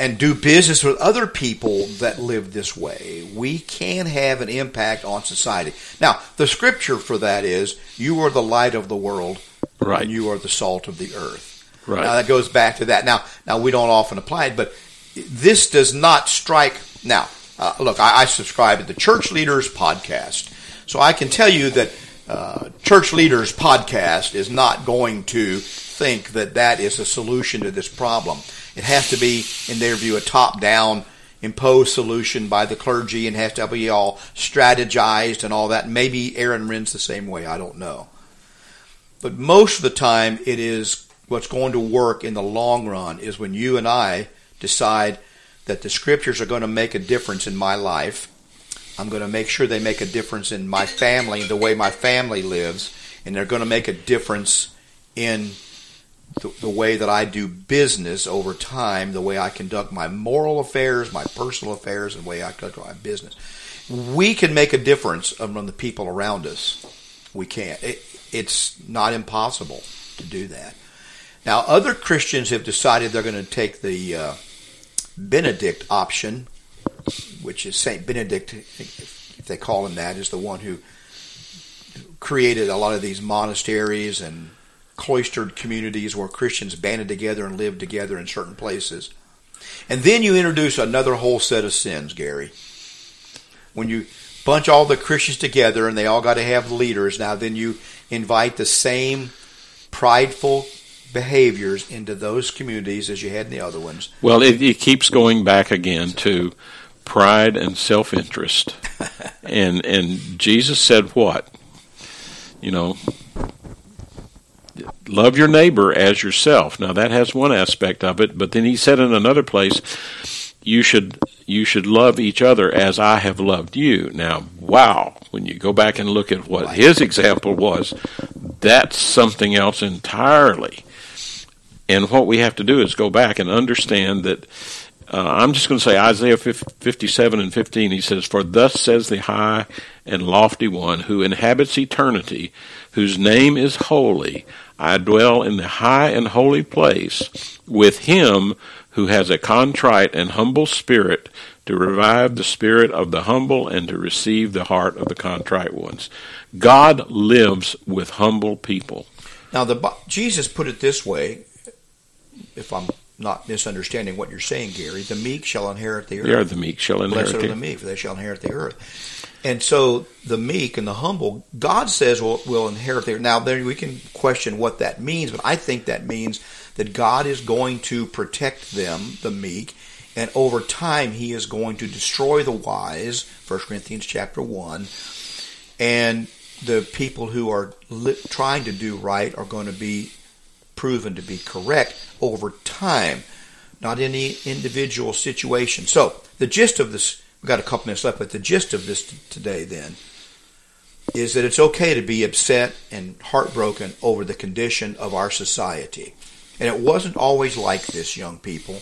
and do business with other people that live this way, we can have an impact on society. Now, the scripture for that is, "You are the light of the world, right. and you are the salt of the earth." Right. Now that goes back to that. Now, now we don't often apply it, but this does not strike. Now, uh, look, I, I, subscribe to the Church Leaders Podcast, so I can tell you that uh, Church Leaders Podcast is not going to think that that is a solution to this problem. It has to be, in their view, a top-down imposed solution by the clergy and has to be all strategized and all that. Maybe Aaron Renn's the same way. I don't know. But most of the time, it is what's going to work in the long run is when you and I decide that the scriptures are going to make a difference in my life. I'm going to make sure they make a difference in my family, the way my family lives, and they're going to make a difference in the, the, way that I do business over time, the way I conduct my moral affairs, my personal affairs, and the way I conduct my business. We can make a difference among the people around us. We can. It, it's not impossible to do that. Now, other Christians have decided they're going to take the uh, Benedict option, which is Saint Benedict, if they call him that, is the one who created a lot of these monasteries and cloistered communities where Christians banded together and lived together in certain places. And then you introduce another whole set of sins, Gary. When you bunch all the Christians together and they all got to have leaders, now then you invite the same prideful behaviors into those communities as you had in the other ones. Well, it, it keeps going back again to pride and self interest. and and Jesus said what? You know, love your neighbor as yourself. Now that has one aspect of it, but then he said in another place, you should you should love each other as I have loved you. Now, wow, when you go back and look at what his example was, that's something else entirely. And what we have to do is go back and understand that uh, I'm just going to say Isaiah 57 and 15. He says, For thus says the high and lofty one who inhabits eternity, whose name is holy. I dwell in the high and holy place with him who has a contrite and humble spirit to revive the spirit of the humble and to receive the heart of the contrite ones. God lives with humble people. Now, the, Jesus put it this way, if I'm not misunderstanding what you're saying, Gary, the meek shall inherit the earth. Yeah, the meek shall inherit. Blessed are the meek, for they shall inherit the earth. And so the meek and the humble, God says will, will inherit the earth. Now, there we can question what that means, but I think that means that God is going to protect them, the meek, and over time He is going to destroy the wise. 1 Corinthians chapter one, and the people who are li- trying to do right are going to be proven to be correct over time, not any individual situation. So, the gist of this, we've got a couple minutes left, but the gist of this t- today then is that it's okay to be upset and heartbroken over the condition of our society. And it wasn't always like this, young people.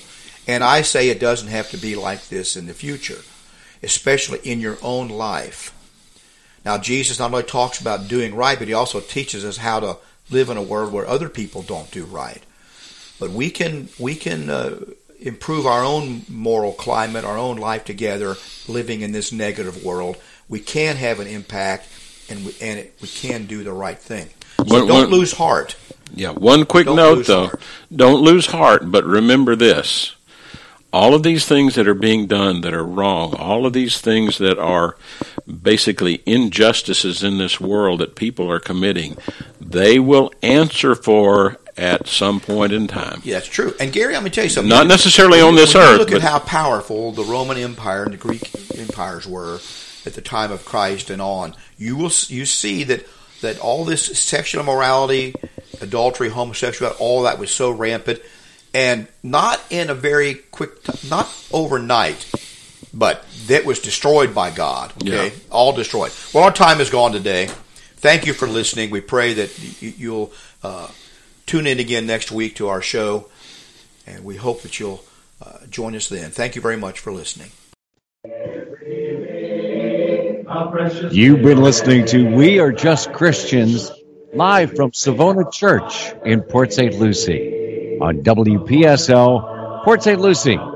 And I say it doesn't have to be like this in the future, especially in your own life. Now, Jesus not only talks about doing right, but he also teaches us how to live in a world where other people don't do right. But we can we can uh, improve our own moral climate, our own life together, living in this negative world. We can have an impact, and we, and it, we can do the right thing. So one, don't one, lose heart. Yeah. One quick don't note though: heart. don't lose heart. But remember this: all of these things that are being done that are wrong, all of these things that are basically injustices in this world that people are committing, they will answer for at some point in time. Yeah, that's true. And Gary, I'm going to tell you something. Not necessarily on this when earth. You look at how powerful the Roman Empire and the Greek empires were at the time of Christ and on. You will you see that that all this sexual immorality, adultery, homosexuality, all that was so rampant, and not in a very quick, t- not overnight, but that was destroyed by God. Okay, Yeah. all destroyed. Well, our time is gone today. Thank you for listening. We pray that you'll uh, tune in again next week to our show, and we hope that you'll uh, join us then. Thank you very much for listening. You've been listening to We Are Just Christians live from Savona Church in Port St. Lucie on WPSL, Port St. Lucie.